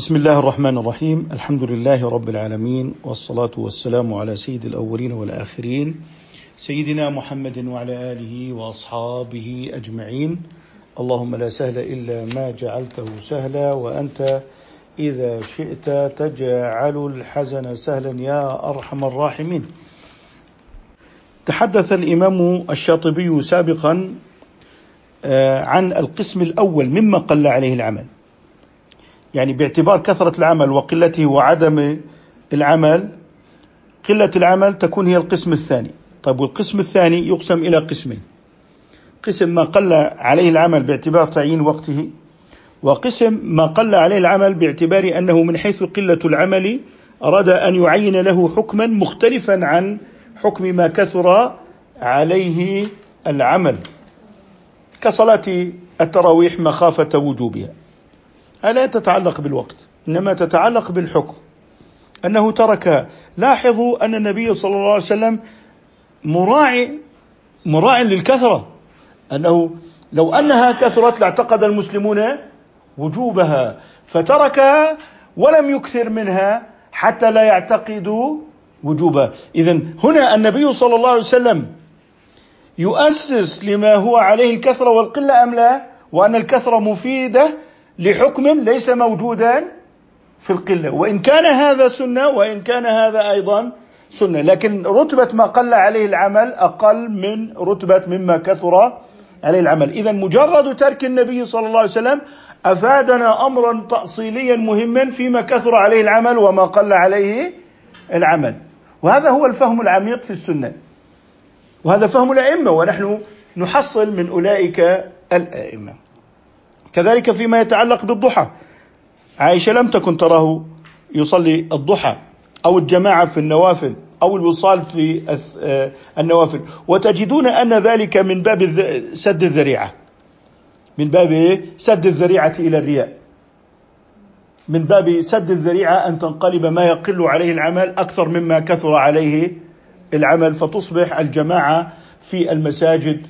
بسم الله الرحمن الرحيم الحمد لله رب العالمين والصلاة والسلام على سيد الأولين والآخرين سيدنا محمد وعلى آله وأصحابه أجمعين اللهم لا سهل إلا ما جعلته سهلا وأنت إذا شئت تجعل الحزن سهلا يا أرحم الراحمين تحدث الإمام الشاطبي سابقا عن القسم الأول مما قل عليه العمل يعني باعتبار كثرة العمل وقلته وعدم العمل قلة العمل تكون هي القسم الثاني. طيب والقسم الثاني يقسم إلى قسمين. قسم ما قل عليه العمل باعتبار تعيين وقته وقسم ما قل عليه العمل باعتبار أنه من حيث قلة العمل أراد أن يعين له حكما مختلفا عن حكم ما كثر عليه العمل كصلاة التراويح مخافة وجوبها. لا تتعلق بالوقت إنما تتعلق بالحكم. أنه ترك لاحظوا أن النبي صلى الله عليه وسلم مراعي مراع للكثرة. أنه لو أنها كثرت لاعتقد المسلمون وجوبها فتركها ولم يكثر منها حتى لا يعتقدوا وجوبها. اذا هنا النبي صلى الله عليه وسلم يؤسس لما هو عليه الكثرة والقلة أم لا وأن الكثرة مفيدة لحكم ليس موجودا في القلة. وإن كان هذا سنة وإن كان هذا أيضا سنة. لكن رتبة ما قل عليه العمل أقل من رتبة مما كثر عليه العمل. اذا مجرد ترك النبي صلى الله عليه وسلم أفادنا أمرا تأصيليا مهما فيما كثر عليه العمل وما قل عليه العمل. وهذا هو الفهم العميق في السنة. وهذا فهم الأئمة ونحن نحصل من أولئك الأئمة. كذلك فيما يتعلق بالضحى. عائشة لم تكن تراه يصلي الضحى أو الجماعة في النوافل أو الوصال في آه، النوافل. وتجدون أن ذلك من باب سد الذريعة. من باب سد الذريعة إلى الرياء. من باب سد الذريعة أن تنقلب ما يقل عليه العمل أكثر مما كثر عليه العمل فتصبح الجماعة في المساجد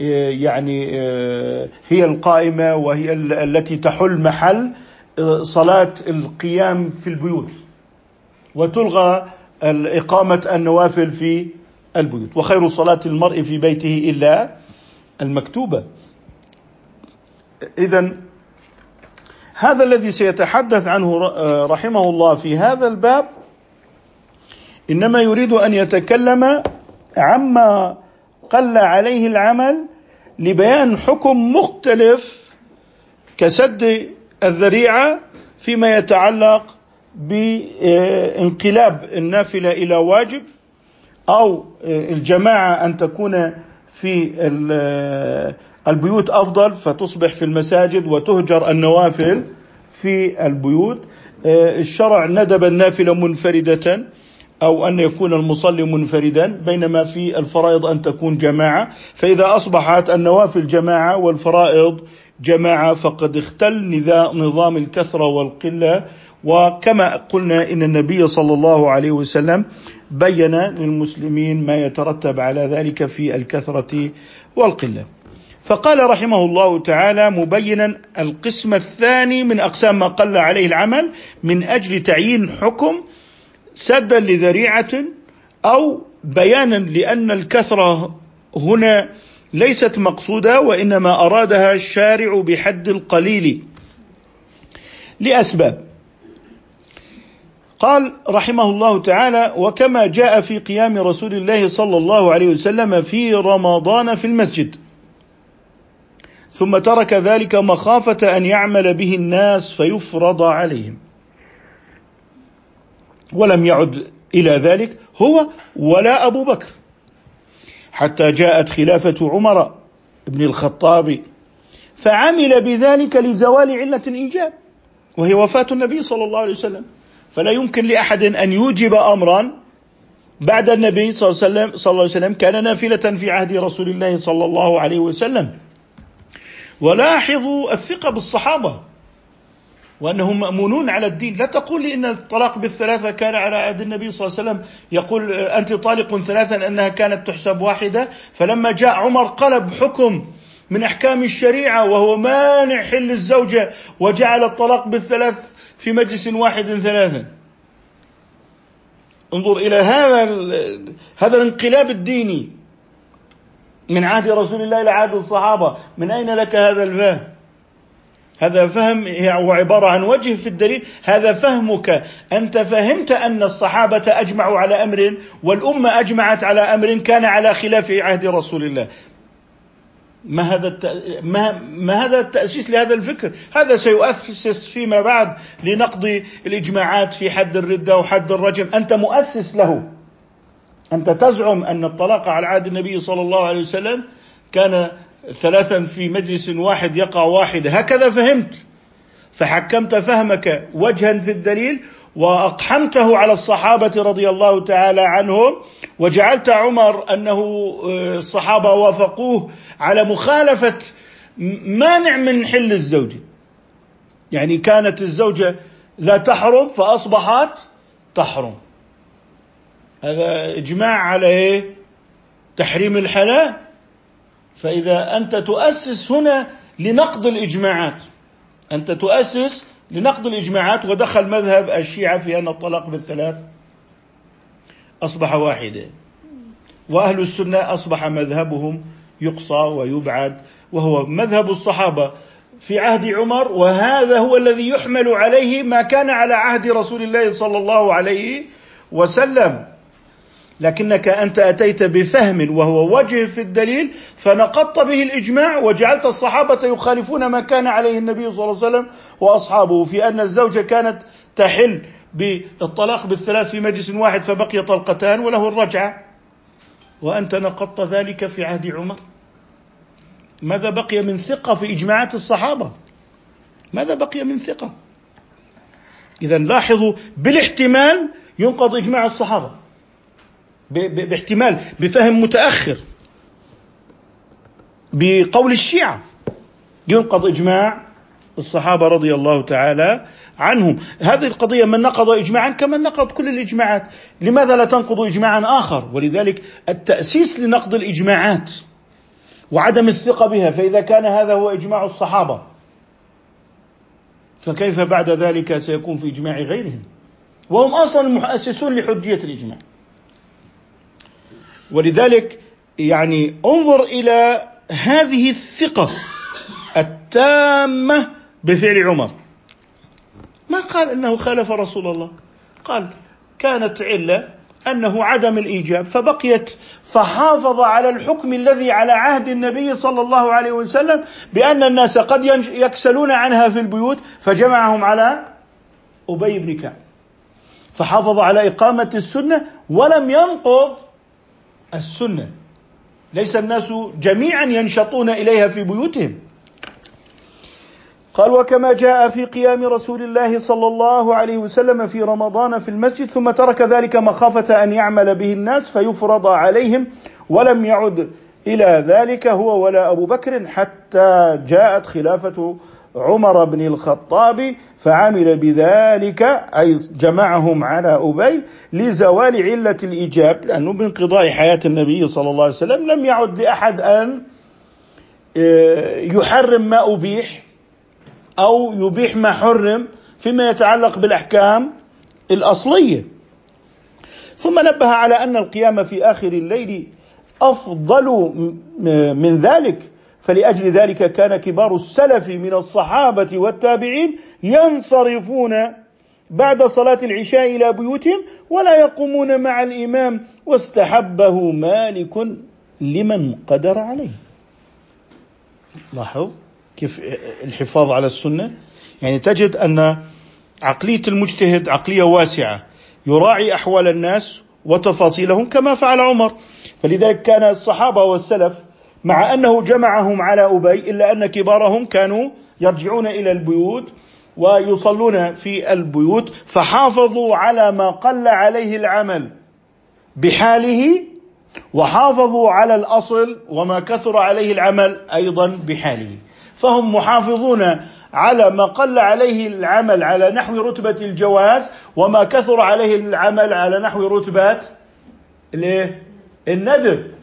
يعني آه، هي القائمة وهي التي تحل محل آه، صلاة القيام في البيوت. وتلغى اقامه النوافل في البيوت. وخير صلاة المرء في بيته إلا المكتوبة. اذا هذا الذي سيتحدث عنه رحمه الله في هذا الباب إنما يريد أن يتكلم عما قل عليه العمل لبيان حكم مختلف كسد الذريعة فيما يتعلق بانقلاب النافلة إلى واجب أو الجماعة أن تكون في البيوت أفضل فتصبح في المساجد وتهجر النوافل في البيوت. الشرع ندب النافلة منفردة أو أن يكون المصلي منفردا بينما في الفرائض أن تكون جماعة فإذا أصبحت النوافل جماعة والفرائض جماعة فقد اختل نظام الكثرة والقلة وكما قلنا إن النبي صلى الله عليه وسلم بين للمسلمين ما يترتب على ذلك في الكثرة والقلة. فقال رحمه الله تعالى مبينا القسم الثاني من أقسام ما قل عليه العمل من أجل تعيين حكم سدا لذريعة أو بيانا لأن الكثرة هنا ليست مقصودة وإنما أرادها الشارع بحد القليل لأسباب. قال رحمه الله تعالى وكما جاء في قيام رسول الله صلى الله عليه وسلم في رمضان في المسجد ثم ترك ذلك مخافة أن يعمل به الناس فيفرض عليهم. ولم يعد إلى ذلك هو ولا أبو بكر. حتى جاءت خلافة عمر بن الخطاب فعمل بذلك لزوال علة الإيجاب وهي وفاة النبي صلى الله عليه وسلم. فلا يمكن لأحد أن يوجب امرا بعد النبي صلى الله عليه وسلم, صلى الله عليه وسلم كان نافلة في عهد رسول الله صلى الله عليه وسلم. ولاحظوا الثقة بالصحابة. وأنهم مأمونون على الدين. لا تقول لي إن الطلاق بالثلاثة كان على عهد النبي صلى الله عليه وسلم. يقول أنت طالق ثلاثا أنها كانت تحسب واحدة. فلما جاء عمر قلب حكم من أحكام الشريعة وهو مانع حل الزوجة وجعل الطلاق بالثلاث في مجلس واحد ثلاثا. انظر إلى هذا هذا الانقلاب الديني. من عهد رسول الله إلى عهد الصحابة. من أين لك هذا الفهم هذا فهم هو عبارة عن وجه في الدليل. هذا فهمك. أنت فهمت أن الصحابة أجمعوا على أمر والأمة أجمعت على أمر كان على خلاف عهد رسول الله. ما هذا. ما... ما هذا التأسيس لهذا الفكر؟ هذا سيؤسس فيما بعد لنقض الإجماعات في حد الردة وحد الرجم. أنت مؤسس له. أنت تزعم أن الطلاق على عهد النبي صلى الله عليه وسلم كان ثلاثا في مجلس واحد يقع واحد. هكذا فهمت. فحكمت فهمك وجها في الدليل وأقحمته على الصحابة رضي الله تعالى عنهم وجعلت عمر أنه آه، الصحابة وافقوه على مخالفة مانع من حل الزوجه يعني كانت الزوجة لا تحرم فأصبحت تحرم. هذا إجماع على إيه؟ تحريم الحلال فإذا أنت تؤسس هنا لنقض الإجماعات. أنت تؤسس لنقض الإجماعات ودخل مذهب الشيعة في أن الطلاق بالثلاث أصبح واحدا وأهل السنة أصبح مذهبهم يقصى ويبعد وهو مذهب الصحابة في عهد عمر وهذا هو الذي يحمل عليه ما كان على عهد رسول الله صلى الله عليه وسلم. لكنك أنت أتيت بفهم وهو وجه في الدليل فنقضت به الإجماع وجعلت الصحابة يخالفون ما كان عليه النبي صلى الله عليه وسلم وأصحابه في أن الزوجة كانت تحل بالطلاق بالثلاث في مجلس واحد فبقي طلقتان وله الرجعة. وأنت نقضت ذلك في عهد عمر. ماذا بقي من ثقة في إجماعات الصحابة؟ ماذا بقي من ثقة؟ اذا لاحظوا بالاحتمال ينقض إجماع الصحابة. باحتمال بفهم متأخر. بقول الشيعة. ينقض إجماع الصحابة رضي الله تعالى عنهم. هذه القضية من نقض اجماعا كمن نقض كل الإجماعات. لماذا لا تنقض اجماعا آخر؟ ولذلك التأسيس لنقض الإجماعات وعدم الثقة بها. فإذا كان هذا هو إجماع الصحابة فكيف بعد ذلك سيكون في إجماع غيرهم؟ وهم أصلا المؤسسون لحجية الإجماع. ولذلك يعني انظر إلى هذه الثقة التامة بفعل عمر. ما قال إنه خالف رسول الله؟ قال كانت علة أنه عدم الإيجاب فبقيت فحافظ على الحكم الذي على عهد النبي صلى الله عليه وسلم بأن الناس قد يكسلون عنها في البيوت فجمعهم على أبي بن كعب. فحافظ على إقامة السنة ولم ينقض السنة. ليس الناس جميعا ينشطون إليها في بيوتهم. قال وكما جاء في قيام رسول الله صلى الله عليه وسلم في رمضان في المسجد ثم ترك ذلك مخافة أن يعمل به الناس فيفرض عليهم ولم يعد إلى ذلك هو ولا أبو بكر حتى جاءت خلافة عمر بن الخطاب فعمل بذلك أي جمعهم على أبي لزوال علة الإيجاب لأنه بانقضاء حياة النبي صلى الله عليه وسلم لم يعد لأحد أن آه، يحرم ما أبيح أو يبيح ما حرم فيما يتعلق بالأحكام الأصلية. ثم نبه على أن القيام في آخر الليل أفضل من ذلك. فلأجل ذلك كان كبار السلف من الصحابة والتابعين ينصرفون بعد صلاة العشاء إلى بيوتهم ولا يقومون مع الإمام واستحبه مالك لمن قدر عليه. لاحظ كيف الحفاظ على السنة؟ يعني تجد أن عقلية المجتهد عقلية واسعة يراعي أحوال الناس وتفاصيلهم كما فعل عمر. فلذلك كان الصحابة والسلف مع أنه جمعهم على أبي إلا أن كبارهم كانوا يرجعون إلى البيوت ويصلون في البيوت فحافظوا على ما قل عليه العمل بحاله وحافظوا على الأصل وما كثر عليه العمل أيضا بحاله. فهم محافظون على ما قل عليه العمل على نحو رتبة الجواز وما كثر عليه العمل على نحو رتبة الندب.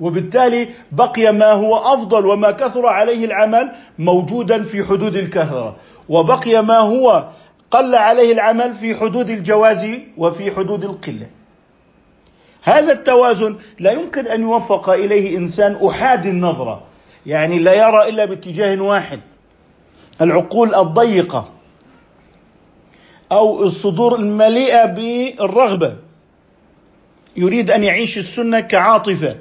وبالتالي بقي ما هو أفضل وما كثر عليه العمل موجودا في حدود الكثره وبقي ما هو قل عليه العمل في حدود الجواز وفي حدود القلة. هذا التوازن لا يمكن أن يوفق إليه إنسان احادي النظره يعني لا يرى إلا باتجاه واحد العقول الضيقة أو الصدور المليئة بالرغبة. يريد أن يعيش السنة كعاطفة.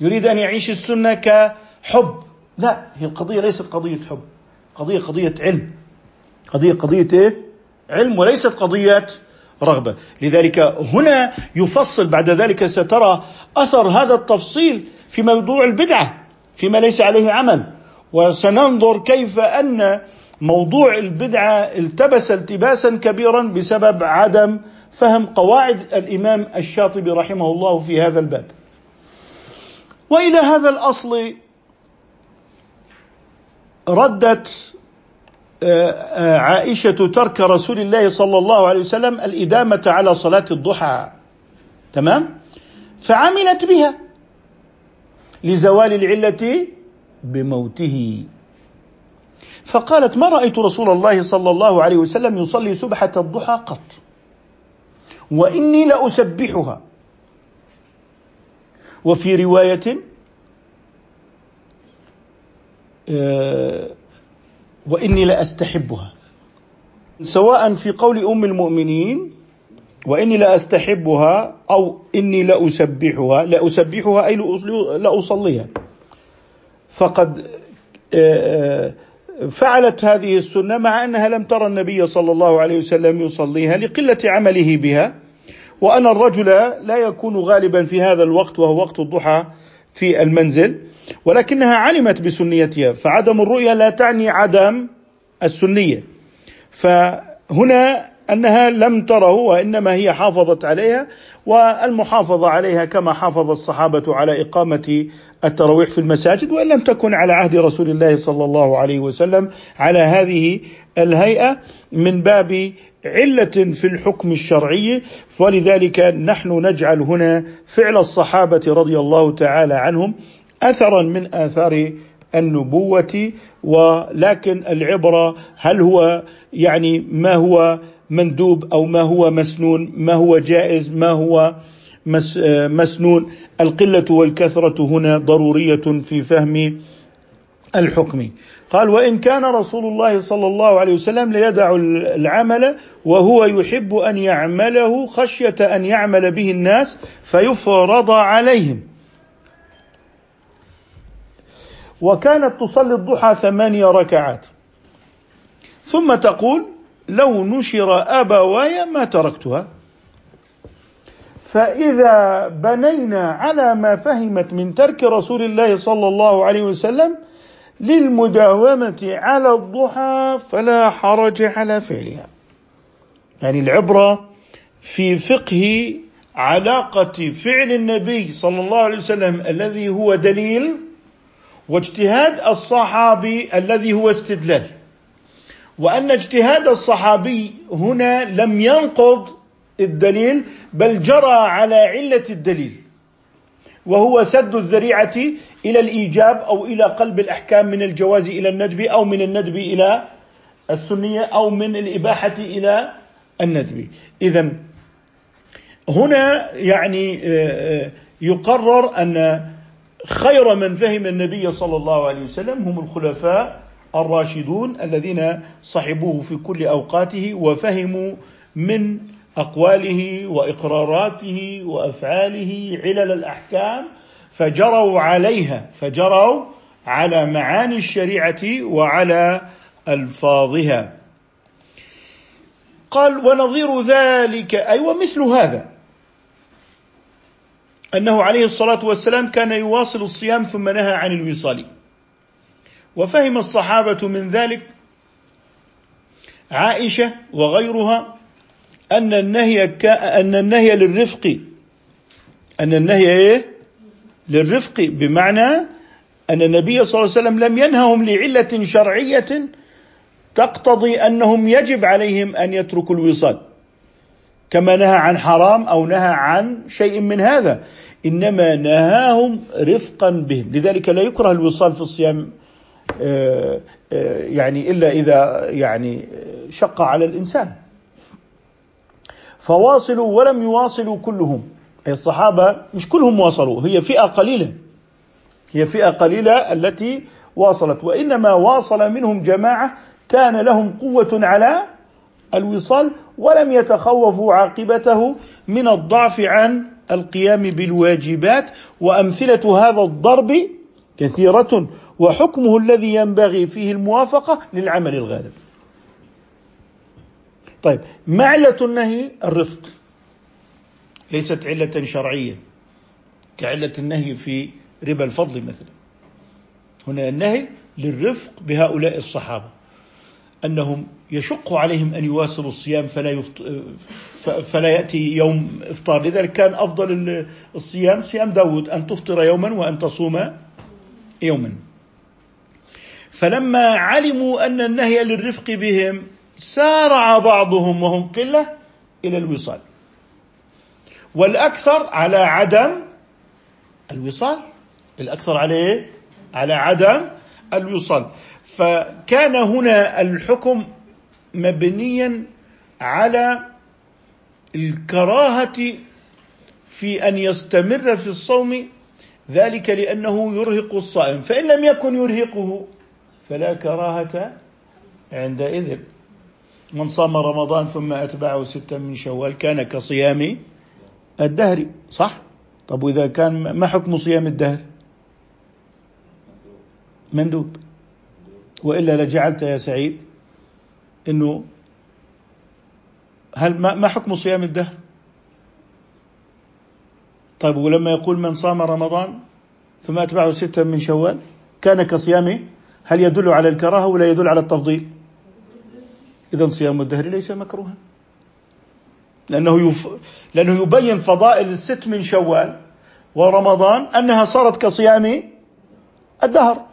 يريد أن يعيش السنة كحب. لا هي القضية ليست قضية حب. قضية قضية علم. قضية قضية إيه؟ علم وليست قضية رغبة. لذلك هنا يفصل بعد ذلك سترى أثر هذا التفصيل في موضوع البدعة فيما ليس عليه عمل. وسننظر كيف أن موضوع البدعة التبس التباسا كبيرا بسبب عدم فهم قواعد الإمام الشاطبي رحمه الله في هذا الباب. وإلى هذا الأصل ردت آه، آه، عائشة ترك رسول الله صلى الله عليه وسلم الإدامة على صلاة الضحى. تمام؟ فعملت بها لزوال العلة بموته فقالت ما رأيت رسول الله صلى الله عليه وسلم يصلي سبحه الضحى قط وإني لأسبحها وفي رواية آه، وإني لأستحبها. سواء في قول أم المؤمنين وإني لأستحبها أو إني لأسبحها. لأسبحها أي لأصليها. فقد آه، فعلت هذه السنة مع أنها لم ترى النبي صلى الله عليه وسلم يصليها لقلة عمله بها. وأن الرجل لا يكون غالبا في هذا الوقت وهو وقت الضحى في المنزل ولكنها علمت بسنيتها فعدم الرؤية لا تعني عدم السنية. فهنا أنها لم تره وإنما هي حافظت عليها والمحافظة عليها كما حافظ الصحابة على إقامة التراويح في المساجد وإن لم تكن على عهد رسول الله صلى الله عليه وسلم على هذه الهيئة من باب علة في الحكم الشرعي. ولذلك نحن نجعل هنا فعل الصحابة رضي الله تعالى عنهم اثرا من آثار النبوة. ولكن العبرة هل هو يعني ما هو مندوب أو ما هو مسنون ما هو جائز ما هو مسنون. القلة والكثرة هنا ضرورية في فهم الحكم. قال وإن كان رسول الله صلى الله عليه وسلم ليدع العمل وهو يحب أن يعمله خشية أن يعمل به الناس فيفرض عليهم. وكانت تصلي الضحى ثمانية ركعات. ثم تقول لو نشر أبواي ما تركتها. فإذا بنينا على ما فهمت من ترك رسول الله صلى الله عليه وسلم للمداومة على الضحى فلا حرج على فعلها. يعني العبرة في فقه علاقة فعل النبي صلى الله عليه وسلم الذي هو دليل واجتهاد الصحابي الذي هو استدلال. وأن اجتهاد الصحابي هنا لم ينقض الدليل بل جرى على علة الدليل وهو سد الذريعة إلى الإيجاب أو إلى قلب الأحكام من الجواز إلى الندب أو من الندب إلى السنية أو من الإباحة إلى الندب. إذا هنا يعني آه، آه، يقرر أن خير من فهم النبي صلى الله عليه وسلم هم الخلفاء الراشدون الذين صحبوه في كل أوقاته وفهموا من أقواله وإقراراته وأفعاله علل الأحكام فجروا عليها فجروا على معاني الشريعة وعلى ألفاظها. قال ونظير ذلك أي ومثل هذا أنه عليه الصلاة والسلام كان يواصل الصيام ثم نهى عن الوصال. وفهم الصحابة من ذلك عائشة وغيرها أن النهي أن النهي للرفق. أن النهي إيه؟ للرفق. بمعنى أن النبي صلى الله عليه وسلم لم ينههم لعلة شرعية تقتضي أنهم يجب عليهم أن يتركوا الوصال. كما نهى عن حرام أو نهى عن شيء من هذا. إنما نهاهم رفقا بهم. لذلك لا يكره الوصال في الصيام آه، آه، يعني إلا إذا يعني شق على الإنسان. فواصلوا ولم يواصلوا كلهم. أي الصحابة مش كلهم واصلوا هي فئة قليلة. هي فئة قليلة التي واصلت. وإنما واصل منهم جماعة كان لهم قوة على الوصال ولم يتخوفوا عاقبته من الضعف عن القيام بالواجبات. وأمثلة هذا الضرب كثيرة وحكمه الذي ينبغي فيه الموافقة للعمل الغالب. طيب معلة النهي الرفق ليست علة شرعية كعلة النهي في ربا الفضل مثلا. هنا النهي للرفق بهؤلاء الصحابة أنهم يشق عليهم أن يواصلوا الصيام فلا يفط... فلا يأتي يوم إفطار. لذلك كان أفضل الصيام صيام داود أن تفطر يوما وأن تصوم يوما. فلما علموا أن النهي للرفق بهم سارع بعضهم وهم قلة إلى الوصال. والأكثر على عدم الوصال. الأكثر عليه على عدم الوصال. فكان هنا الحكم مبنيا على الكراهة في أن يستمر في الصوم ذلك لأنه يرهق الصائم. فإن لم يكن يرهقه فلا كراهة عندئذ. من صام رمضان ثم أتبعه ستا من شوال كان كصيام الدهر صح طب وإذا كان ما حكم صيام الدهر مندوب وإلا لجعلت يا سعيد إنه هل ما حكم صيام الدهر؟ طيب ولما يقول من صام رمضان ثم أتبعه ستا من شوال كان كصيامه هل يدل على الكراهة ولا يدل على التفضيل؟ اذا صيام الدهر ليس مكروها. لأنه يف... لأنه يبين فضائل الست من شوال ورمضان أنها صارت كصيام الدهر.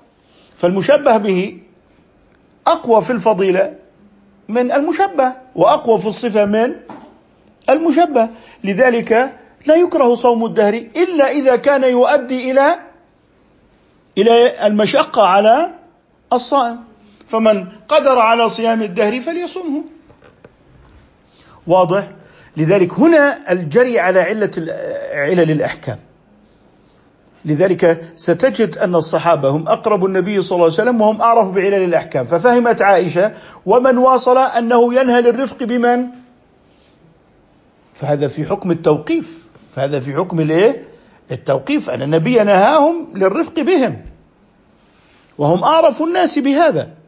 فالمشبه به أقوى في الفضيلة من المشبه وأقوى في الصفة من المشبه. لذلك لا يكره صوم الدهر إلا إذا كان يؤدي إلى إلى المشقة على الصائم. فمن قدر على صيام الدهر فليصمه واضح؟ لذلك هنا الجري على علة علل الأحكام. لذلك ستجد أن الصحابة هم أقرب النبي صلى الله عليه وسلم وهم أعرف بعلل الأحكام. ففهمت عائشة ومن واصل أنه ينهى للرفق بمن؟ فهذا في حكم التوقيف. فهذا في حكم الايه؟ التوقيف. أن النبي نهاهم للرفق بهم. وهم أعرف الناس بهذا.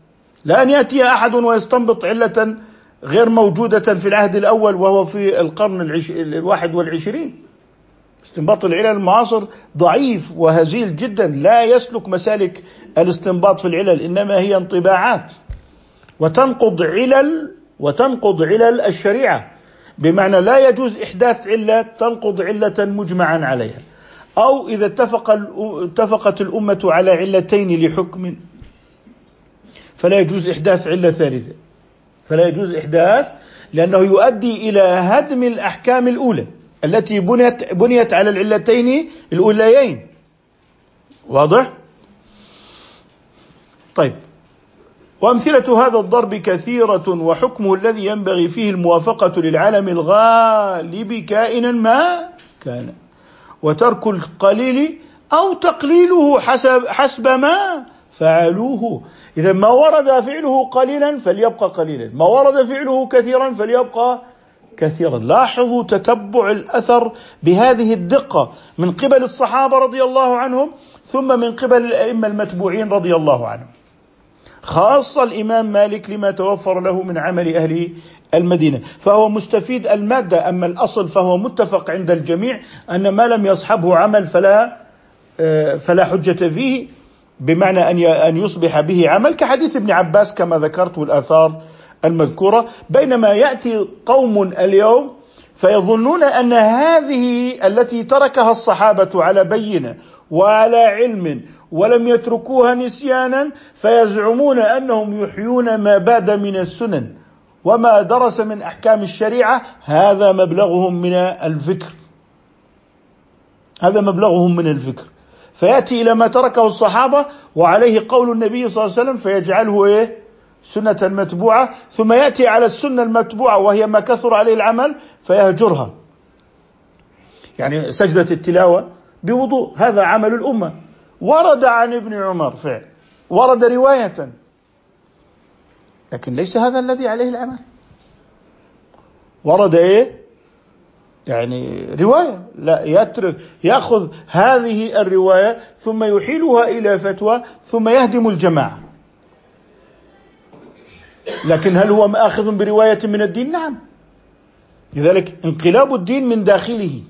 لا ان يأتي أحد ويستنبط علة غير موجودة في العهد الأول وهو في القرن. الواحد والعشرين. استنباط العلل المعاصر ضعيف وهزيل جدا لا يسلك مسالك الاستنباط في العلل إنما هي انطباعات. وتنقض علل وتنقض علل الشريعة. بمعنى لا يجوز إحداث علة تنقض علة مجمعا عليها. أو إذا اتفق اتفقت الأمة على علتين لحكم فلا يجوز إحداث علة ثالثة. فلا يجوز إحداث لأنه يؤدي إلى هدم الأحكام الأولى التي بنيت بنيت على العلتين الأوليين. واضح؟ طيب. وأمثلة هذا الضرب كثيرة وحكمه الذي ينبغي فيه الموافقة للعالم الغالب كائنا ما كان. وترك القليل أو تقليله حسب حسب ما فعلوه. إذا ما ورد فعله قليلا فليبقى قليلا. ما ورد فعله كثيرا فليبقى كثيرا. لاحظوا تتبع الأثر بهذه الدقة من قبل الصحابة رضي الله عنهم ثم من قبل الأئمة المتبوعين رضي الله عنهم. خاصة الإمام مالك لما توفر له من عمل أهل المدينة. فهو مستفيد المادة أما الأصل فهو متفق عند الجميع أن ما لم يصحبه عمل فلا آه، فلا حجة فيه. بمعنى أن أن يصبح به عمل كحديث ابن عباس كما ذكرت والاثار المذكورة. بينما يأتي قوم اليوم فيظنون أن هذه التي تركها الصحابة على بينة وعلى علم ولم يتركوها نسيانا فيزعمون أنهم يحيون ما باد من السنن وما درس من أحكام الشريعة. هذا مبلغهم من الفكر. هذا مبلغهم من الفكر. فيأتي إلى ما تركه الصحابة وعليه قول النبي صلى الله عليه وسلم فيجعله إيه؟ سنة متبوعة. ثم يأتي على السنة المتبوعة وهي ما كثر عليه العمل فيهجرها. يعني سجدة التلاوة بوضوء. هذا عمل الأمة. ورد عن ابن عمر فعل. ورد رواية. لكن ليس هذا الذي عليه العمل. ورد إيه؟ يعني رواية. لا يترك يأخذ هذه الرواية ثم يحيلها إلى فتوى ثم يهدم الجماعة. لكن هل هو مأخذ برواية من الدين؟ نعم. لذلك انقلاب الدين من داخله.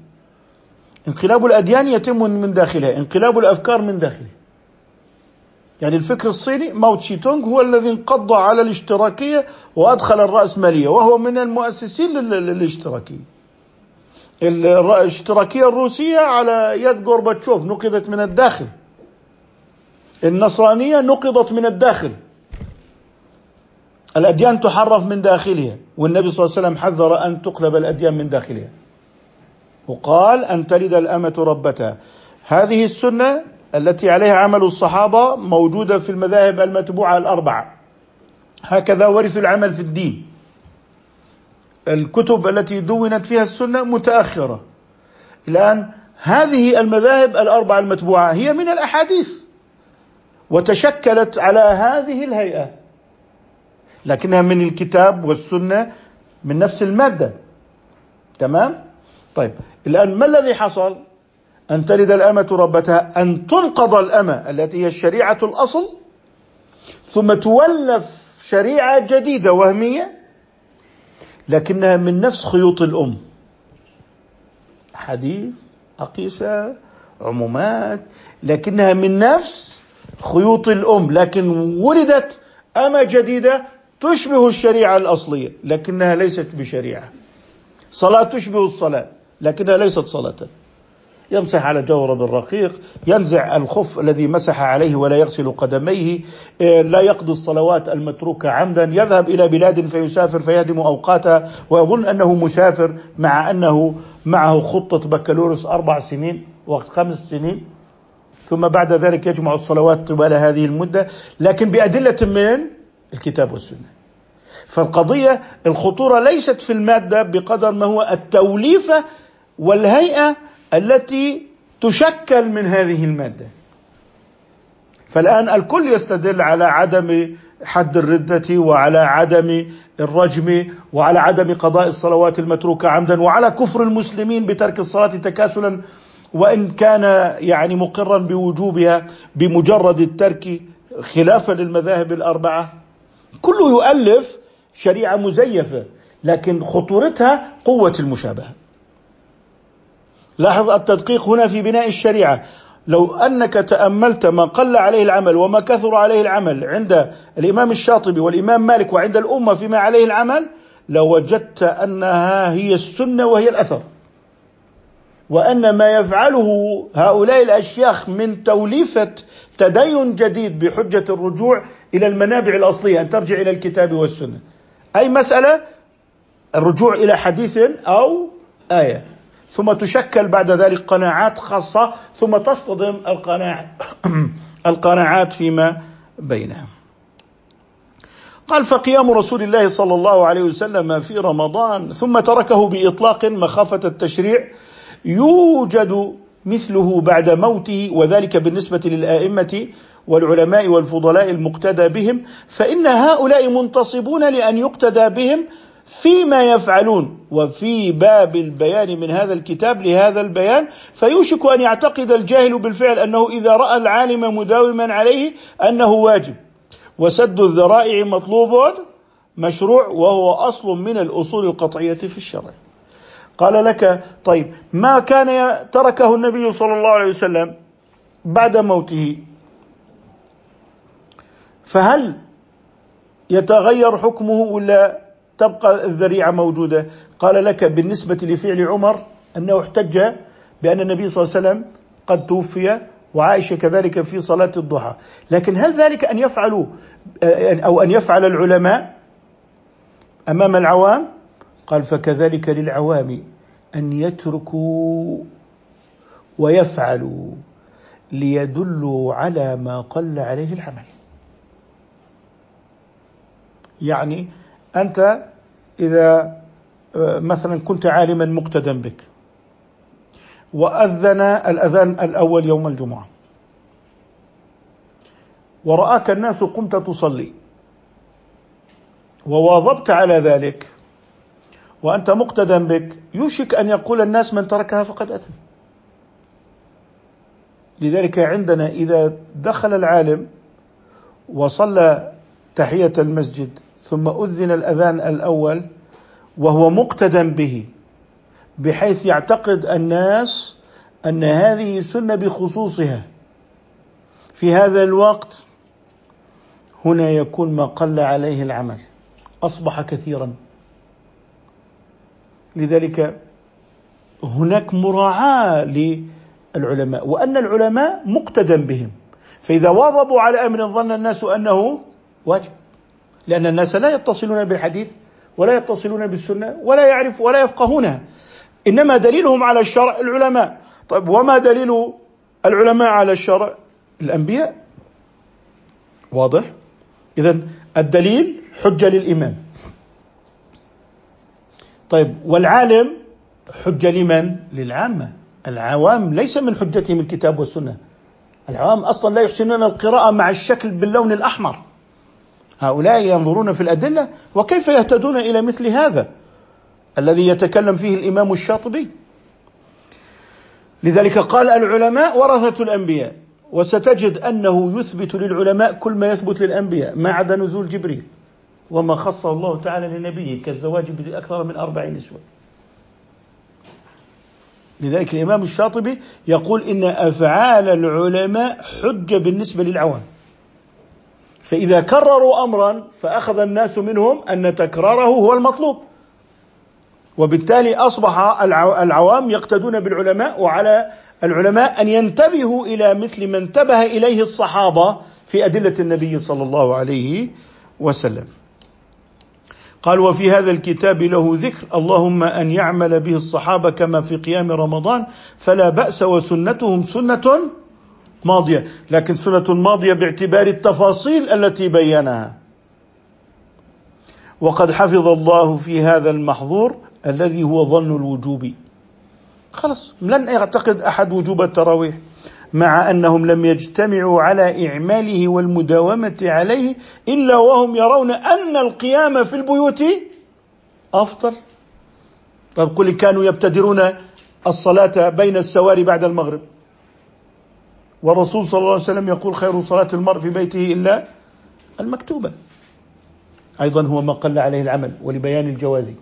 انقلاب الأديان يتم من داخلها. انقلاب الأفكار من داخله يعني الفكر الصيني ماو تشي تونغ هو الذي انقض على الاشتراكية وأدخل الرأسمالية وهو من المؤسسين للاشتراكية. الاشتراكية الروسية على يد غورباتشوف نقضت من الداخل. النصرانية نقضت من الداخل. الأديان تحرف من داخلها والنبي صلى الله عليه وسلم حذر أن تقلب الأديان من داخلها. وقال أن تلد الأمة ربتها. هذه السنة التي عليها عمل الصحابة موجودة في المذاهب المتبوعة الأربعة. هكذا ورثوا العمل في الدين. الكتب التي دونت فيها السنة متأخرة. الآن هذه المذاهب الأربعة المتبوعة هي من الأحاديث وتشكلت على هذه الهيئة. لكنها من الكتاب والسنة من نفس المادة. تمام؟ طيب الآن ما الذي حصل؟ أن تلد الأمة ربتها أن تنقض الأمة التي هي الشريعة الأصل ثم تولف شريعة جديدة وهمية لكنها من نفس خيوط الأم. حديث أقيسة عمومات لكنها من نفس خيوط الأم. لكن ولدت أمة جديدة تشبه الشريعة الأصلية لكنها ليست بشريعة. صلاة تشبه الصلاة لكنها ليست صلاة. يمسح على جورب الرقيق ينزع الخف الذي مسح عليه ولا يغسل قدميه إيه، لا يقضي الصلوات المتروكة عمدا يذهب إلى بلاد فيسافر فيهدم أوقاتها ويظن أنه مسافر مع أنه معه خطة بكالوريوس أربع سنين وقت خمس سنين ثم بعد ذلك يجمع الصلوات طوال هذه المدة لكن بأدلة من الكتاب والسنة. فالقضية الخطورة ليست في المادة بقدر ما هو التوليفة والهيئة التي تشكل من هذه المادة. فالآن الكل يستدل على عدم حد الردة وعلى عدم الرجم وعلى عدم قضاء الصلوات المتروكة عمدا وعلى كفر المسلمين بترك الصلاة تكاسلا وإن كان يعني مقرا بوجوبها بمجرد الترك خلافا للمذاهب الأربعة. كله يؤلف شريعة مزيفة لكن خطورتها قوة المشابهة. لاحظ التدقيق هنا في بناء الشريعة. لو أنك تأملت ما قل عليه العمل وما كثر عليه العمل عند الإمام الشاطبي والإمام مالك وعند الأمة فيما عليه العمل لوجدت أنها هي السنة وهي الأثر. وأن ما يفعله هؤلاء الأشياخ من توليفة تدين جديد بحجة الرجوع إلى المنابع الأصلية أن ترجع إلى الكتاب والسنة. أي مسألة؟ الرجوع إلى حديث أو آية. ثم تشكل بعد ذلك قناعات خاصة ثم تصطدم القناعات القناعات فيما بينها. قال فقيام رسول الله صلى الله عليه وسلم في رمضان ثم تركه بإطلاق مخافة التشريع يوجد مثله بعد موته وذلك بالنسبة للآئمة والعلماء والفضلاء المقتدى بهم فإن هؤلاء منتصبون لأن يقتدى بهم فيما يفعلون وفي باب البيان من هذا الكتاب لهذا البيان فيوشك أن يعتقد الجاهل بالفعل أنه إذا رأى العالم مداوما عليه أنه واجب وسد الذرائع مطلوب مشروع وهو أصل من الأصول القطعية في الشرع. قال لك طيب ما كان تركه النبي صلى الله عليه وسلم بعد موته فهل يتغير حكمه ولا تبقى الذريعة موجودة. قال لك بالنسبة لفعل عمر أنه احتج بأن النبي صلى الله عليه وسلم قد توفي وعائشة كذلك في صلاة الضحى. لكن هل ذلك أن يفعلوا أو أن يفعل العلماء أمام العوام؟ قال فكذلك للعوام أن يتركوا ويفعلوا ليدلوا على ما قل عليه العمل يعني أنت إذا آه، مثلا كنت عالما مقتدا بك وأذن الأذان الأول يوم الجمعة ورآك الناس قمت تصلي وواظبت على ذلك وأنت مقتدا بك يوشك أن يقول الناس من تركها فقد أثم لذلك عندنا إذا دخل العالم وصلى تحية المسجد ثم أذن الأذان الأول وهو مقتدا به بحيث يعتقد الناس أن هذه سنة بخصوصها. في هذا الوقت هنا يكون ما قل عليه العمل أصبح كثيرا. لذلك هناك مراعاة للعلماء وأن العلماء مقتدى بهم. فإذا واظبوا على أمر ظن الناس أنه واجب. لأن الناس لا يتصلون بالحديث ولا يتصلون بالسنة ولا يعرف ولا يفقهونها إنما دليلهم على الشرع العلماء. طيب وما دليل العلماء على الشرع؟ الأنبياء. واضح؟ إذا الدليل حجة للإمام. طيب والعالم حجة لمن؟ للعامة. العوام ليس من حجتهم الكتاب والسنة. العوام أصلا لا يحسنون القراءة مع الشكل باللون الأحمر. هؤلاء ينظرون في الأدلة وكيف يهتدون إلى مثل هذا الذي يتكلم فيه الإمام الشاطبي؟ لذلك قال العلماء ورثة الأنبياء وستجد أنه يثبت للعلماء كل ما يثبت للأنبياء ما عدا نزول جبريل وما خصه الله تعالى لنبيه كالزواج بأكثر من أربع نسوة. لذلك الإمام الشاطبي يقول إن أفعال العلماء حجة بالنسبة للعوام. فإذا كرروا امرا فأخذ الناس منهم أن تكراره هو المطلوب وبالتالي أصبح العوام يقتدون بالعلماء وعلى العلماء أن ينتبهوا إلى مثل ما انتبه إليه الصحابة في أدلة النبي صلى الله عليه وسلم. قال وفي هذا الكتاب له ذكر اللهم أن يعمل به الصحابة كما في قيام رمضان فلا بأس وسنتهم سنة ماضية، لكن سنه ماضيه باعتبار التفاصيل التي بينها. وقد حفظ الله في هذا المحظور الذي هو ظن الوجوب. خلاص لن يعتقد أحد وجوب التراويح مع أنهم لم يجتمعوا على إعماله والمداومة عليه إلا وهم يرون أن القيام في البيوت أفضل. طيب قل كانوا يبتدرون الصلاة بين السواري بعد المغرب؟ والرسول صلى الله عليه وسلم يقول خير صلاة المرء في بيته إلا المكتوبة. أيضا هو ما قل عليه العمل ولبيان الجواز.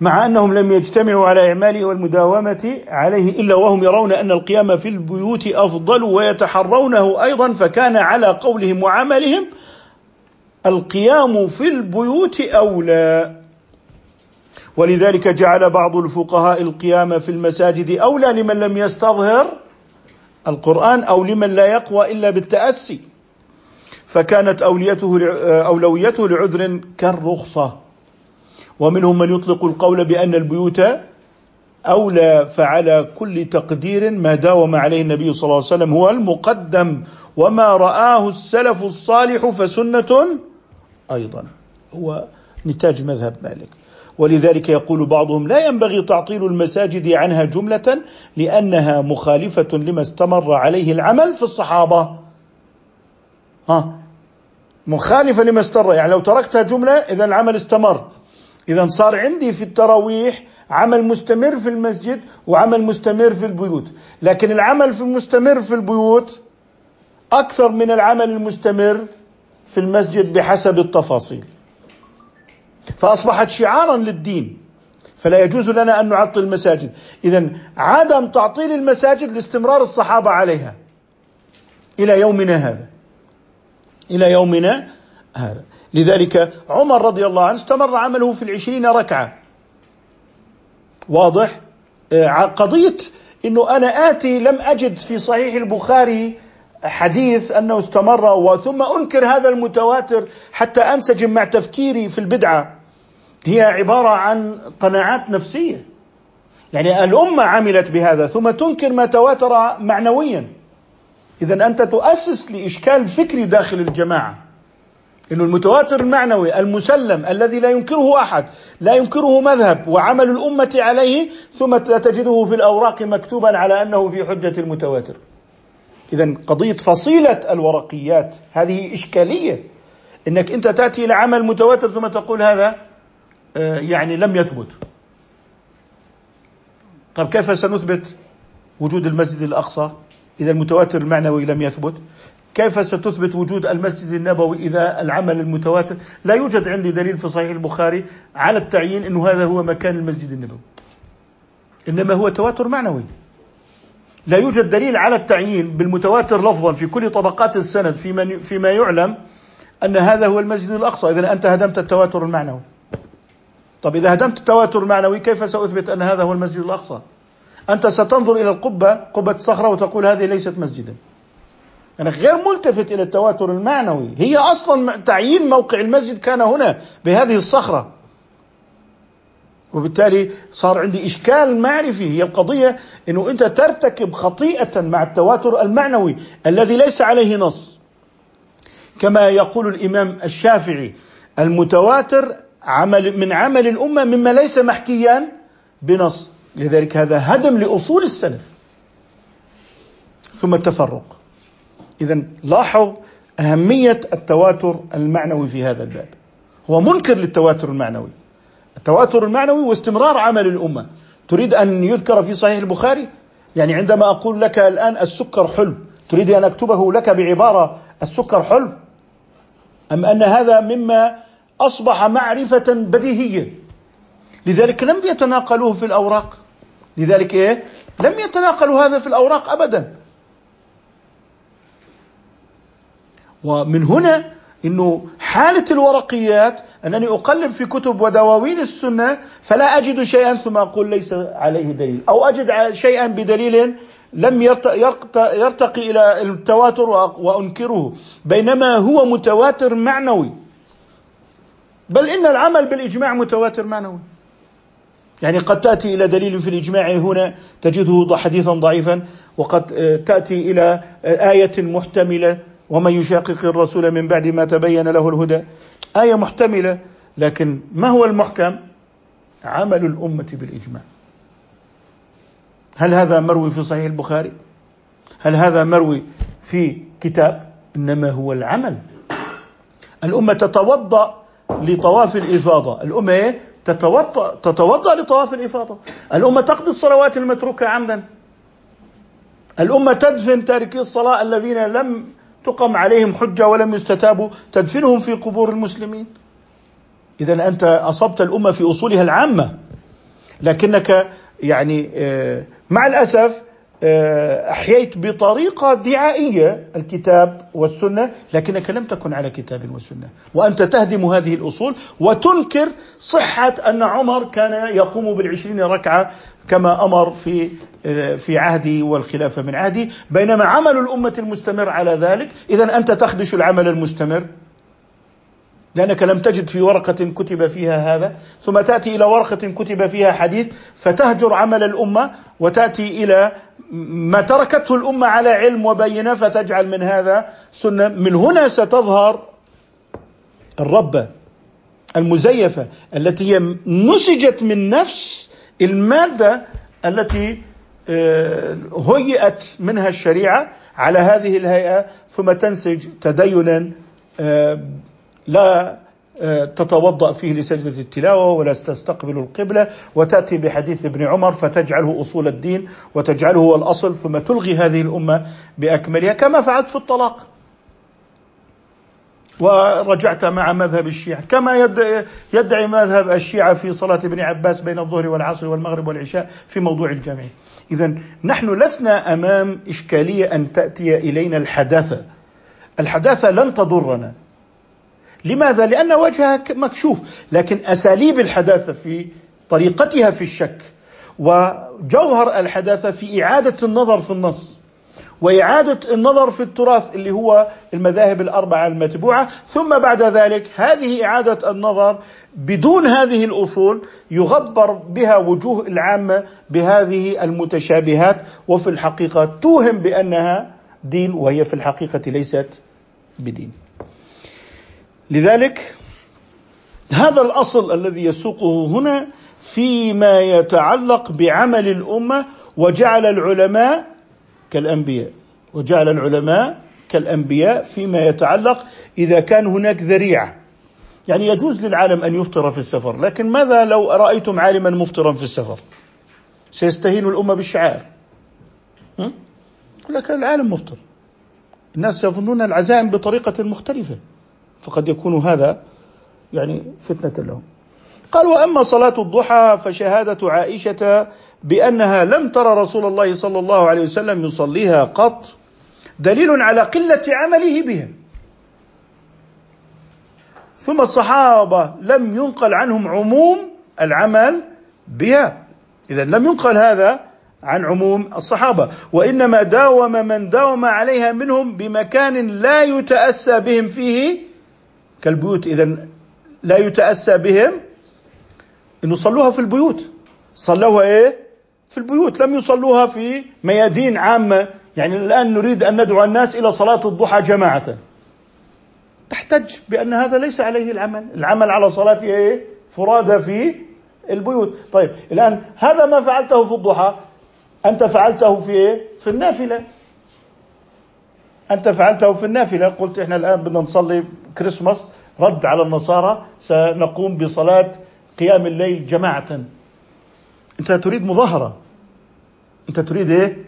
مع أنهم لم يجتمعوا على إعماله والمداومة عليه إلا وهم يرون أن القيام في البيوت أفضل ويتحرونه أيضا فكان على قولهم وعملهم القيام في البيوت أولى. ولذلك جعل بعض الفقهاء القيام في المساجد أولى لمن لم يستظهر القرآن أو لمن لا يقوى إلا بالتأسي. فكانت أوليته أولويته لعذر كالرخصة. ومنهم من يطلق القول بأن البيوت أولى فعلى كل تقدير ما داوم عليه النبي صلى الله عليه وسلم هو المقدم. وما رآه السلف الصالح فسنة أيضا. هو نتاج مذهب مالك. ولذلك يقول بعضهم لا ينبغي تعطيل المساجد عنها جملة لأنها مخالفة لما استمر عليه العمل في الصحابة. ها؟ مخالفة لما استمر يعني لو تركتها جملة إذا العمل استمر. إذا صار عندي في التراويح عمل مستمر في المسجد وعمل مستمر في البيوت. لكن العمل في المستمر في البيوت أكثر من العمل المستمر في المسجد بحسب التفاصيل. فأصبحت شعارا للدين. فلا يجوز لنا أن نعطل المساجد. إذا عدم تعطيل المساجد لاستمرار الصحابة عليها. إلى يومنا هذا. إلى يومنا هذا. لذلك عمر رضي الله عنه استمر عمله في العشرين ركعة. واضح؟ آه، قضية إنه أنا آتي لم أجد في صحيح البخاري حديث أنه استمر وثم أنكر هذا المتواتر حتى أنسجم مع تفكيري في البدعة. هي عبارة عن قناعات نفسية. يعني الأمة عملت بهذا ثم تنكر ما تواتر معنويا. إذا أنت تؤسس لإشكال فكري داخل الجماعة. إنه المتواتر المعنوي المسلم الذي لا ينكره أحد لا ينكره مذهب وعمل الأمة عليه ثم تجده في الأوراق مكتوبا على أنه في حجة المتواتر. اذا قضية فصيلة الورقيات هذه إشكالية. إنك أنت تأتي إلى عمل متواتر ثم تقول هذا آه، يعني لم يثبت. طيب كيف سنثبت وجود المسجد الأقصى؟ إذا المتواتر المعنوي لم يثبت. كيف ستثبت وجود المسجد النبوي إذا العمل المتواتر؟ لا يوجد عندي دليل في صحيح البخاري على التعيين إنه هذا هو مكان المسجد النبوي. إنما هو تواتر معنوي. لا يوجد دليل على التعيين بالمتواتر لفظا في كل طبقات السند فيما فيما يعلم أن هذا هو المسجد الأقصى. اذا أنت هدمت التواتر المعنوي. طب إذا هدمت التواتر المعنوي كيف سأثبت أن هذا هو المسجد الأقصى؟ أنت ستنظر إلى القبة قبة الصخره وتقول هذه ليست مسجدا. أنا غير ملتفت إلى التواتر المعنوي. هي أصلا تعيين موقع المسجد كان هنا بهذه الصخرة. وبالتالي صار عندي إشكال معرفي. هي القضية أنه أنت ترتكب خطيئة مع التواتر المعنوي الذي ليس عليه نص. كما يقول الإمام الشافعي المتواتر عمل من عمل الأمة مما ليس محكيا بنص. لذلك هذا هدم لأصول السلف. ثم التفرق. إذا لاحظ أهمية التواتر المعنوي في هذا الباب. هو منكر للتواتر المعنوي. التواتر المعنوي واستمرار عمل الأمة. تريد أن يذكر في صحيح البخاري؟ يعني عندما أقول لك الآن السكر حلو تريد أن أكتبه لك بعبارة السكر حلو؟ أم أن هذا مما أصبح معرفة بديهية؟ لذلك لم يتناقلوه في الأوراق. لذلك إيه؟ لم يتناقلوا هذا في الأوراق أبدا. ومن هنا إنه حالة الورقيات أنني اقلب في كتب ودواوين السنة فلا أجد شيئا ثم أقول ليس عليه دليل أو أجد شيئا بدليل لم يرتقي إلى التواتر وأنكره بينما هو متواتر معنوي. بل إن العمل بالإجماع متواتر معنوي. يعني قد تأتي إلى دليل في الإجماع هنا تجده حديثا ضعيفا وقد تأتي إلى آية محتملة ومن يشاقق الرسول من بعد ما تبين له الهدى. آية محتملة لكن ما هو المحكم؟ عمل الأمة بالإجماع. هل هذا مروي في صحيح البخاري؟ هل هذا مروي في كتاب؟ إنما هو العمل. الأمة تتوضأ لطواف الإفاضة. الأمة إيه؟ تتوضأ تتوضأ لطواف الإفاضة. الأمة تقضي الصلوات المتروكة عمدا. الأمة تدفن تاركي الصلاة الذين لم تقم عليهم حجة ولم يستتابوا تدفنهم في قبور المسلمين. إذا أنت أصبت الأمة في أصولها العامة لكنك يعني آه، مع الأسف آه، أحييت بطريقة دعائية الكتاب والسنة لكنك لم تكن على كتاب وسنة. وأنت تهدم هذه الأصول وتنكر صحة أن عمر كان يقوم بالعشرين ركعة كما أمر في في عهدي والخلافة من عهدي. بينما عمل الأمة المستمر على ذلك اذا أنت تخدش العمل المستمر. لأنك لم تجد في ورقة كتب فيها هذا. ثم تأتي إلى ورقة كتب فيها حديث فتهجر عمل الأمة وتأتي إلى ما تركته الأمة على علم وبينة فتجعل من هذا سنة. من هنا ستظهر الربه المزيفة التي هي نسجت من نفس المادة التي آه، هيئت منها الشريعة على هذه الهيئة ثم تنسج تدينا آه، لا آه، تتوضأ فيه لسجدة التلاوة ولا تستقبل القبلة وتأتي بحديث ابن عمر فتجعله أصول الدين وتجعله هو الأصل ثم تلغي هذه الأمة بأكملها كما فعلت في الطلاق. ورجعت مع مذهب الشيعة. كما يدعي, مذهب الشيعة في صلاة ابن عباس بين الظهر والعصر والمغرب والعشاء في موضوع الجمع. إذا نحن لسنا أمام إشكالية أن تأتي إلينا الحداثة. الحداثة لن تضرنا. لماذا؟ لأن وجهها مكشوف. لكن أساليب الحداثة في طريقتها في الشك وجوهر الحداثة في إعادة النظر في النص. وإعادة النظر في التراث اللي هو المذاهب الأربعة المتبوعة. ثم بعد ذلك هذه إعادة النظر بدون هذه الأصول يغبر بها وجوه العامة بهذه المتشابهات وفي الحقيقة توهم بأنها دين وهي في الحقيقة ليست بدين. لذلك هذا الأصل الذي يسوقه هنا فيما يتعلق بعمل الأمة وجعل العلماء كالأنبياء وجعل العلماء كالأنبياء فيما يتعلق إذا كان هناك ذريعة. يعني يجوز للعالم أن يفطر في السفر لكن ماذا لو رأيتم عالما مفطرا في السفر؟ سيستهين الأمة بالشعائر. يقول لك العالم مفطر. الناس يظنون العزائم بطريقة مختلفة فقد يكون هذا يعني فتنة لهم. قال وأما صلاة الضحى فشهادة عائشة بأنها لم ترى رسول الله صلى الله عليه وسلم يصليها قط دليل على قلة عمله بها. ثم الصحابة لم ينقل عنهم عموم العمل بها. اذا لم ينقل هذا عن عموم الصحابة. وإنما داوم من داوم عليها منهم بمكان لا يتأسى بهم فيه كالبيوت. اذا لا يتأسى بهم إنه صلوها في البيوت. صلوها إيه؟ في البيوت لم يصلوها في ميادين عامة. يعني الآن نريد أن ندعو الناس إلى صلاة الضحى جماعة. تحتج بأن هذا ليس عليه العمل. العمل على صلاة إيه؟ فرادى في البيوت. طيب الآن هذا ما فعلته في الضحى؟ أنت فعلته في إيه؟ في النافلة. أنت فعلته في النافلة. قلت إحنا الآن بدنا نصلي كريسماس رد على النصارى سنقوم بصلاة قيام الليل جماعة. أنت تريد مظاهرة. أنت تريد إيه؟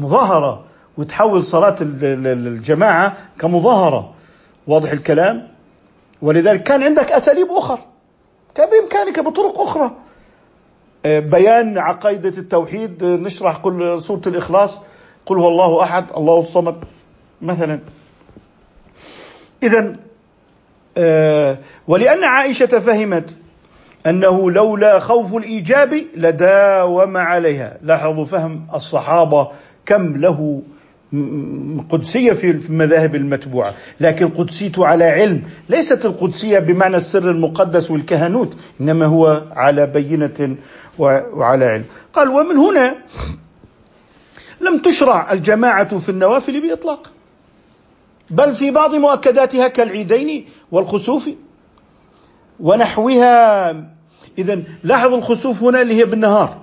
مظاهرة. وتحول صلاة الجماعة كمظاهرة. واضح الكلام؟ ولذلك كان عندك أساليب أخرى. كان بإمكانك بطرق أخرى. آه، بيان عقيدة التوحيد. نشرح كل سورة الإخلاص. قل هو الله أحد الله الصمد. مثلا. إذا آه، ولأن عائشة فهمت أنه لولا خوف الإيجاب لداوم عليها. لاحظوا فهم الصحابة كم له قدسية في المذاهب المتبوعة. لكن قدسيته على علم ليست القدسية بمعنى السر المقدس والكهنوت إنما هو على بينة وعلى علم. قال ومن هنا لم تشرع الجماعة في النوافل بإطلاق بل في بعض مؤكداتها كالعيدين والخسوف ونحوها. اذا لاحظوا الخسوف هنا اللي هي بالنهار.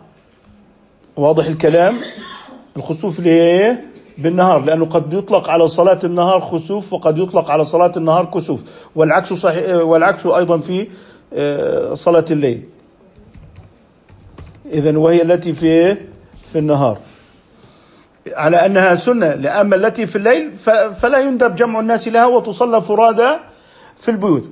واضح الكلام؟ الخسوف اللي هي بالنهار لأنه قد يطلق على صلاة النهار خسوف وقد يطلق على صلاة النهار كسوف. والعكس صحيح والعكس أيضا في آه، صلاة الليل. اذا وهي التي في في النهار. على أنها سنة لأما التي في الليل فلا يندب جمع الناس لها وتصلى فرادى في البيوت.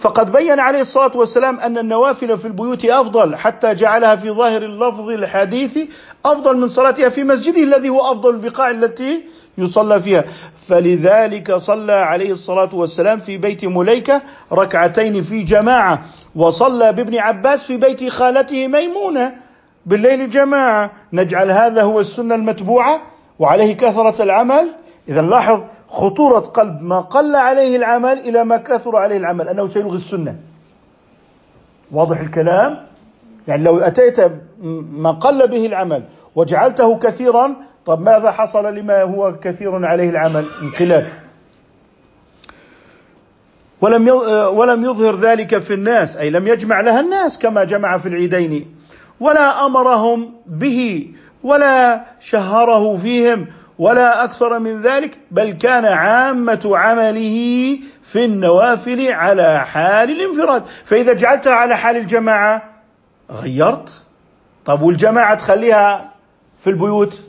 فقد بين عليه الصلاة والسلام أن النوافل في البيوت أفضل حتى جعلها في ظاهر اللفظ الحديث أفضل من صلاتها في مسجده الذي هو أفضل البقاع التي يصلى فيها. فلذلك صلى عليه الصلاة والسلام في بيت مليكة ركعتين في جماعة وصلى بابن عباس في بيت خالته ميمونة بالليل جماعة. نجعل هذا هو السنة المتبوعة وعليه كثرة العمل. إذا لاحظ خطورة قلب ما قل عليه العمل إلى ما كثر عليه العمل أنه سيلغي السنة. واضح الكلام؟ يعني لو أتيت ما قل به العمل وجعلته كثيرا طب ماذا حصل لما هو كثير عليه العمل؟ انقلاب. ولم ولم يظهر ذلك في الناس أي لم يجمع لها الناس كما جمع في العيدين. ولا أمرهم به ولا شهره فيهم ولا أكثر من ذلك بل كان عامة عمله في النوافل على حال الانفراد. فإذا جعلتها على حال الجماعة غيرت. طب والجماعة تخليها في البيوت؟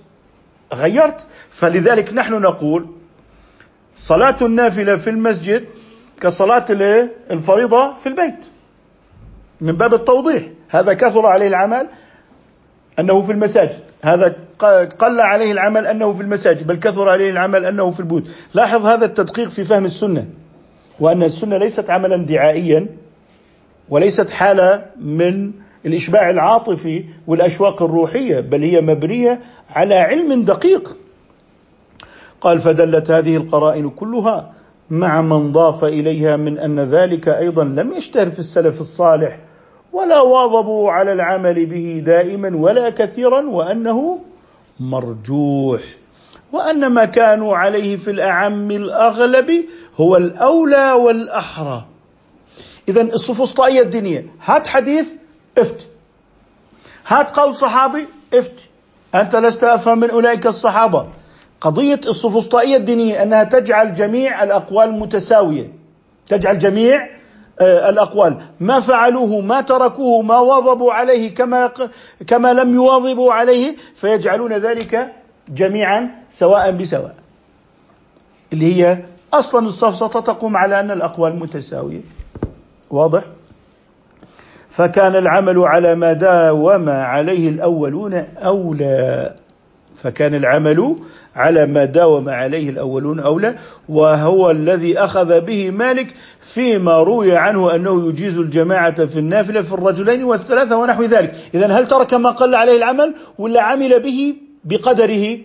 غيرت. فلذلك نحن نقول صلاة النافلة في المسجد كصلاة الفريضة في البيت من باب التوضيح. هذا كثر عليه العمل أنه في المساجد. هذا قل عليه العمل أنه في المساجد بل كثر عليه العمل أنه في البيوت. لاحظ هذا التدقيق في فهم السنة وأن السنة ليست عملا دعائيا وليست حالة من الإشباع العاطفي والأشواق الروحية بل هي مبنية على علم دقيق. قال فدلت هذه القرائن كلها مع من ضاف إليها من أن ذلك أيضا لم يشتهر في السلف الصالح ولا واظبوا على العمل به دائما ولا كثيرا وأنه مرجوح. وأن ما كانوا عليه في الأعم الأغلب هو الأولى والأحرى. اذا السفسطائية الدينية هات حديث افتي. هات قول صحابي افتي. أنت لست أفهم من أولئك الصحابة. قضية السفسطائية الدينية أنها تجعل جميع الأقوال متساوية. تجعل جميع آه، الأقوال. ما فعلوه ما تركوه ما واظبوا عليه كما كما لم يواظبوا عليه فيجعلون ذلك جميعا سواء بسواء. اللي هي أصلا السفسطه تقوم على أن الأقوال متساوية. واضح؟ فكان العمل على ما داوم عليه الأولون أولى. فكان العمل على ما داوم عليه الأولون اولى وهو الذي أخذ به مالك فيما روي عنه أنه يجيز الجماعة في النافلة في الرجلين والثلاثة ونحو ذلك، اذا هل ترك ما قل عليه العمل ولا عمل به بقدره؟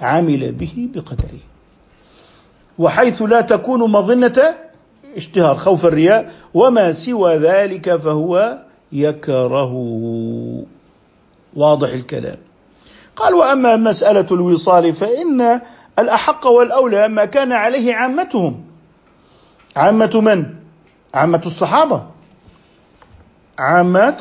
عمل به بقدره. وحيث لا تكون مظنة اشتهار خوف الرياء وما سوى ذلك فهو يكره واضح الكلام قال وأما مسألة الوصال فإن الأحق والأولى ما كان عليه عامتهم. عامة من؟ عامة الصحابة. عامة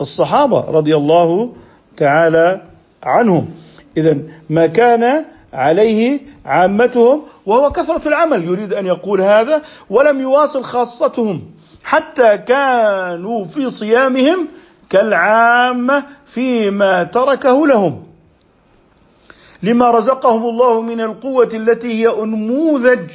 الصحابة رضي الله تعالى عنهم. إذا ما كان عليه عامتهم وهو كثرة العمل يريد أن يقول هذا ولم يواصل خاصتهم حتى كانوا في صيامهم كالعامة فيما تركه لهم. لما رزقهم الله من القوة التي هي أنموذج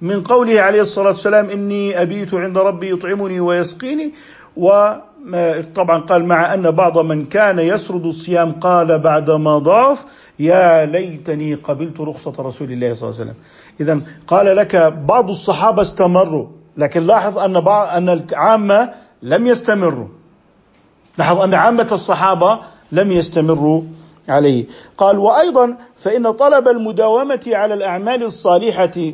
من قوله عليه الصلاة والسلام إني أبيت عند ربي يطعمني ويسقيني. وطبعا قال مع أن بعض من كان يسرد الصيام قال بعدما ضعف يا ليتني قبلت رخصة رسول الله صلى الله عليه وسلم. إذا قال لك بعض الصحابة استمروا لكن لاحظ أن بعض أن العامة لم يستمروا. لاحظ أن عامة الصحابة لم يستمروا عليه. قال وأيضا فإن طلب المداومة على الأعمال الصالحة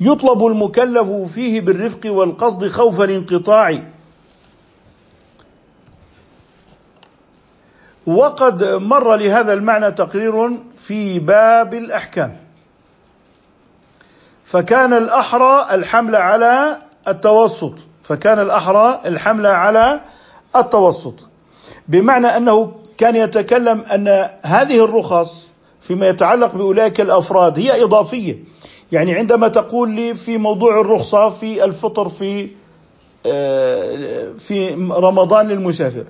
يطلب المكلف فيه بالرفق والقصد خوف الانقطاع. وقد مر لهذا المعنى تقرير في باب الأحكام. فكان الأحرى الحمل على التوسط. فكان الأحرى الحمل على التوسط. بمعنى أنه كان يتكلم أن هذه الرخص فيما يتعلق بأولئك الأفراد هي إضافية. يعني عندما تقول لي في موضوع الرخصة في الفطر في آه، في رمضان للمسافر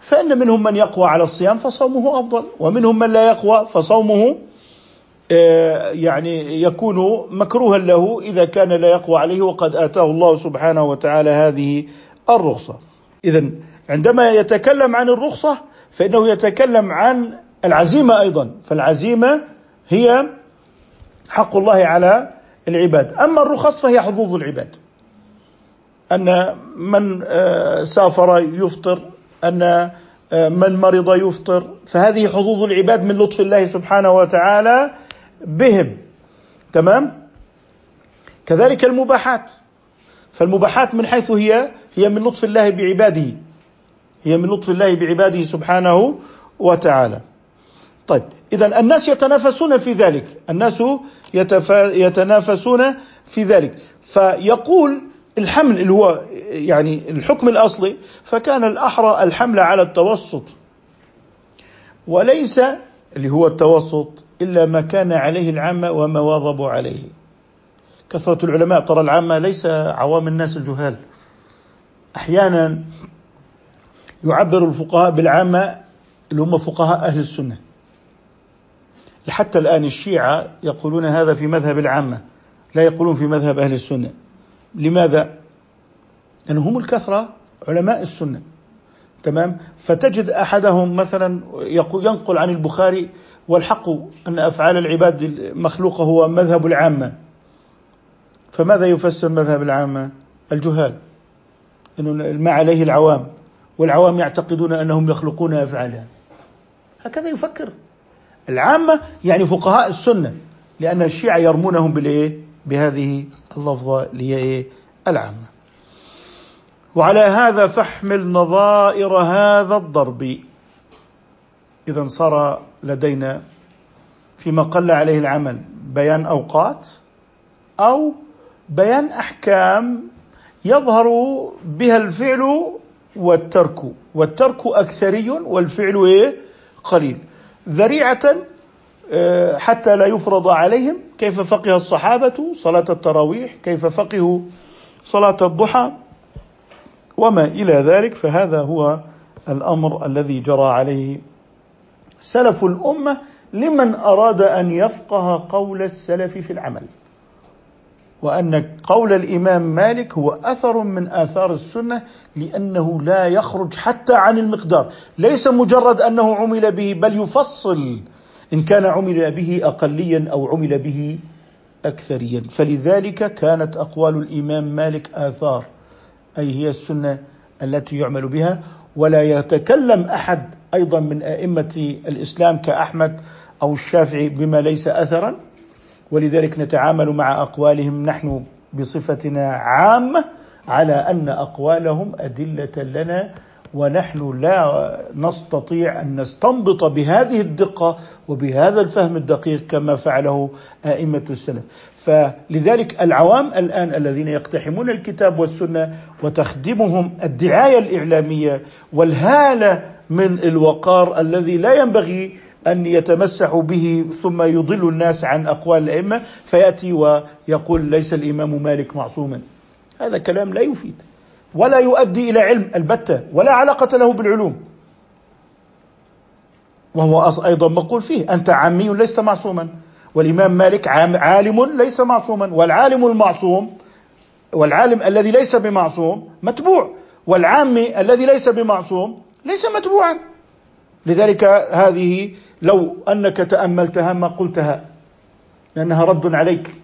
فإن منهم من يقوى على الصيام فصومه أفضل ومنهم من لا يقوى فصومه آه، يعني يكون مكروها له إذا كان لا يقوى عليه وقد آتاه الله سبحانه وتعالى هذه الرخصة. إذا عندما يتكلم عن الرخصة فإنه يتكلم عن العزيمة أيضا فالعزيمة هي حق الله على العباد. أما الرخص فهي حظوظ العباد. أن من آه، سافر يفطر أن آه، من مرض يفطر فهذه حظوظ العباد من لطف الله سبحانه وتعالى بهم. تمام؟ كذلك المباحات. فالمباحات من حيث هي هي من لطف الله بعباده. هي من لطف الله بعباده سبحانه وتعالى. طيب اذا الناس يتنافسون في ذلك. الناس يتنافسون في ذلك. فيقول الحمل اللي هو يعني الحكم الأصلي فكان الأحرى الحمل على التوسط. وليس اللي هو التوسط إلا ما كان عليه العامة وما واظبوا عليه. كثرة العلماء ترى العامة ليس عوام الناس الجهال. أحيانا يعبر الفقهاء بالعامة اللي هم فقهاء أهل السنة. حتى الآن الشيعة يقولون هذا في مذهب العامة لا يقولون في مذهب أهل السنة. لماذا؟ لأنهم هم الكثرة علماء السنة. تمام؟ فتجد أحدهم مثلا ينقل عن البخاري والحق أن أفعال العباد مخلوقة هو مذهب العامة. فماذا يفسر مذهب العامة؟ الجهال. أنه ما عليه العوام. والعوام يعتقدون أنهم يخلقون أفعالها هكذا يفكر العامة يعني فقهاء السنة لأن الشيعة يرمونهم بالإيه؟ بهذه اللفظة اللي هي إيه؟ العامة وعلى هذا فاحمل نظائر هذا الضرب إذا صار لدينا فيما قل عليه العمل بيان أوقات أو بيان أحكام يظهر بها الفعل والترك. والترك أكثري والفعل إيه؟ قليل. ذريعة آه، حتى لا يفرض عليهم كيف فقه الصحابة صلاة التراويح كيف فقهوا صلاة الضحى وما إلى ذلك. فهذا هو الأمر الذي جرى عليه سلف الأمة لمن أراد أن يفقه قول السلف في العمل. وأن قول الإمام مالك هو أثر من آثار السنة لأنه لا يخرج حتى عن المقدار. ليس مجرد أنه عمل به بل يفصل. إن كان عمل به أقليا أو عمل به أكثريا. فلذلك كانت أقوال الإمام مالك آثار. أي هي السنة التي يعمل بها. ولا يتكلم أحد أيضا من أئمة الإسلام كأحمد أو الشافعي بما ليس أثرا. ولذلك نتعامل مع أقوالهم نحن بصفتنا عامة على أن أقوالهم أدلة لنا ونحن لا نستطيع أن نستنبط بهذه الدقة وبهذا الفهم الدقيق كما فعله أئمة السلف. فلذلك العوام الآن الذين يقتحمون الكتاب والسنة وتخدمهم الدعاية الإعلامية والهالة من الوقار الذي لا ينبغي أن يتمسحوا به ثم يضل الناس عن أقوال الأئمة فيأتي ويقول ليس الإمام مالك معصوما. هذا كلام لا يفيد ولا يؤدي إلى علم البتة ولا علاقة له بالعلوم. وهو أيضا مقول فيه أنت عامي لست معصوما والإمام مالك عالم ليس معصوما والعالم المعصوم والعالم الذي ليس بمعصوم متبوع والعامي الذي ليس بمعصوم ليس متبوعا. لذلك هذه لو أنك تأملتها ما قلتها لأنها رد عليك.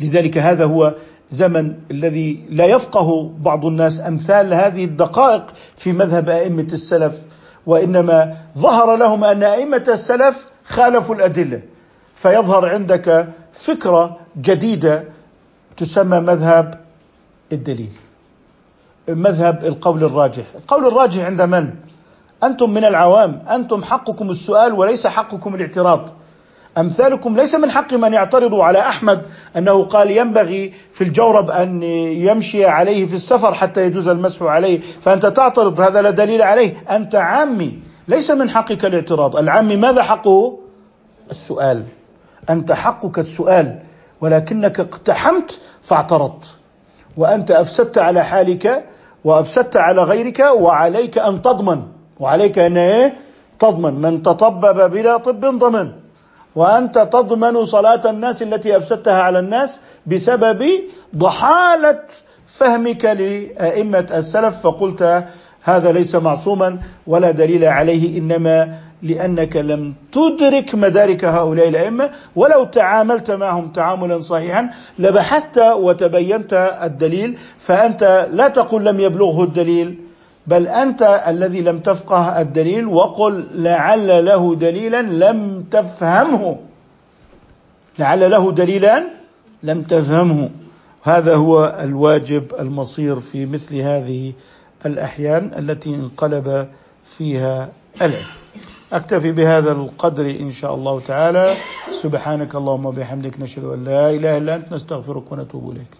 لذلك هذا هو زمن الذي لا يفقه بعض الناس أمثال هذه الدقائق في مذهب أئمة السلف وإنما ظهر لهم أن أئمة السلف خالفوا الأدلة. فيظهر عندك فكرة جديدة تسمى مذهب الدليل مذهب القول الراجح. القول الراجح عند من؟ أنتم من العوام أنتم حقكم السؤال وليس حقكم الاعتراض. أمثالكم ليس من حقهم ان يعترضوا على أحمد أنه قال ينبغي في الجورب أن يمشي عليه في السفر حتى يجوز المسح عليه فأنت تعترض هذا لا دليل عليه. أنت عامي ليس من حقك الاعتراض. العامي ماذا حقه؟ السؤال. أنت حقك السؤال ولكنك اقتحمت فاعترضت. وأنت أفسدت على حالك وأفسدت على غيرك وعليك أن تضمن. وعليك أن إيه؟ تضمن. من تطبب بلا طب ضمن. وأنت تضمن صلاة الناس التي أفسدتها على الناس بسبب ضحالة فهمك لأئمة السلف فقلت هذا ليس معصوما ولا دليل عليه إنما لأنك لم تدرك مدارك هؤلاء الأئمة. ولو تعاملت معهم تعاملا صحيحا لبحثت وتبينت الدليل فأنت لا تقول لم يبلغه الدليل. بل أنت الذي لم تفقه الدليل وقل لعل له دليلا لم تفهمه. لعل له دليلا لم تفهمه. هذا هو الواجب المصير في مثل هذه الأحيان التي انقلب فيها العلم. أكتفي بهذا القدر إن شاء الله تعالى. سبحانك اللهم وبحمدك نشهد أن لا إله إلا أنت نستغفرك ونتوب إليك.